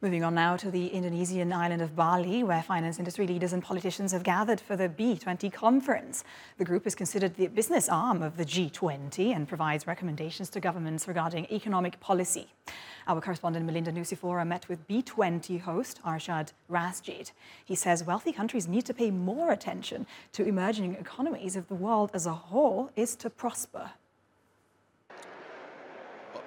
Moving on now to the Indonesian island of Bali, where finance industry leaders and politicians have gathered for the B20 conference. The group is considered the business arm of the G20 and provides recommendations to governments regarding economic policy. Our correspondent Melinda Nusifora met with B20 host Arsjad Rasjid. He says wealthy countries need to pay more attention to emerging economies if the world as a whole is to prosper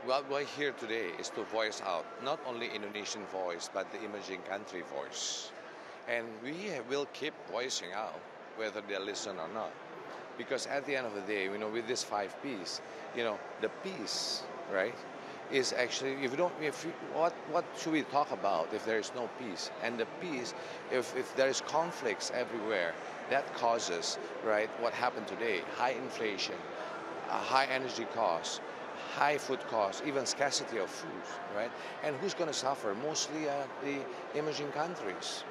what we're here today is to voice out not only Indonesian voice but the emerging country voice. And we will keep voicing out whether they listen or not. Because at the end of the day, you know, with this five P's, you know, the peace, right, is actually if you don't if you, what what should we talk about if there is no peace and the peace if, if there is conflicts everywhere that causes right what happened today high inflation uh, high energy costs high food costs, even scarcity of food, right? And who's going to suffer? Mostly uh, the emerging countries.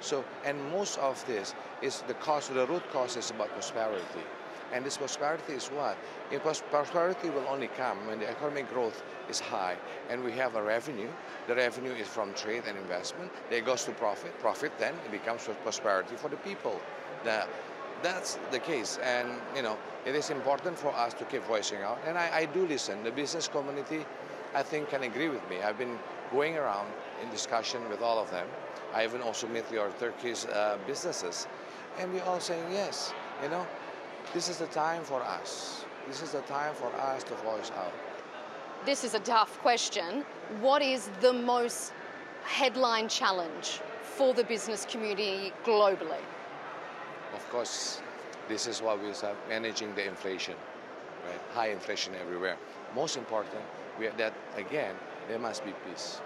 So, and most of this is the cost, the root cause is about prosperity. And this prosperity is what? In prosperity will only come when the economic growth is high and we have a revenue. The revenue is from trade and investment. It goes to profit. Profit then it becomes prosperity for the people. The, that's the case. And, you know, it is important for us to keep voicing out. And I, I do listen. The business community, I think, can agree with me. I've been going around in discussion with all of them. I even also meet your Turkish uh, businesses. And we're all saying, yes, you know, this is the time for us. This is the time for us to voice out. This is a tough question. What is the most headline challenge for the business community globally? Of course, this is what we are managing the inflation, right? High inflation everywhere. Most important, we, that again, there must be peace.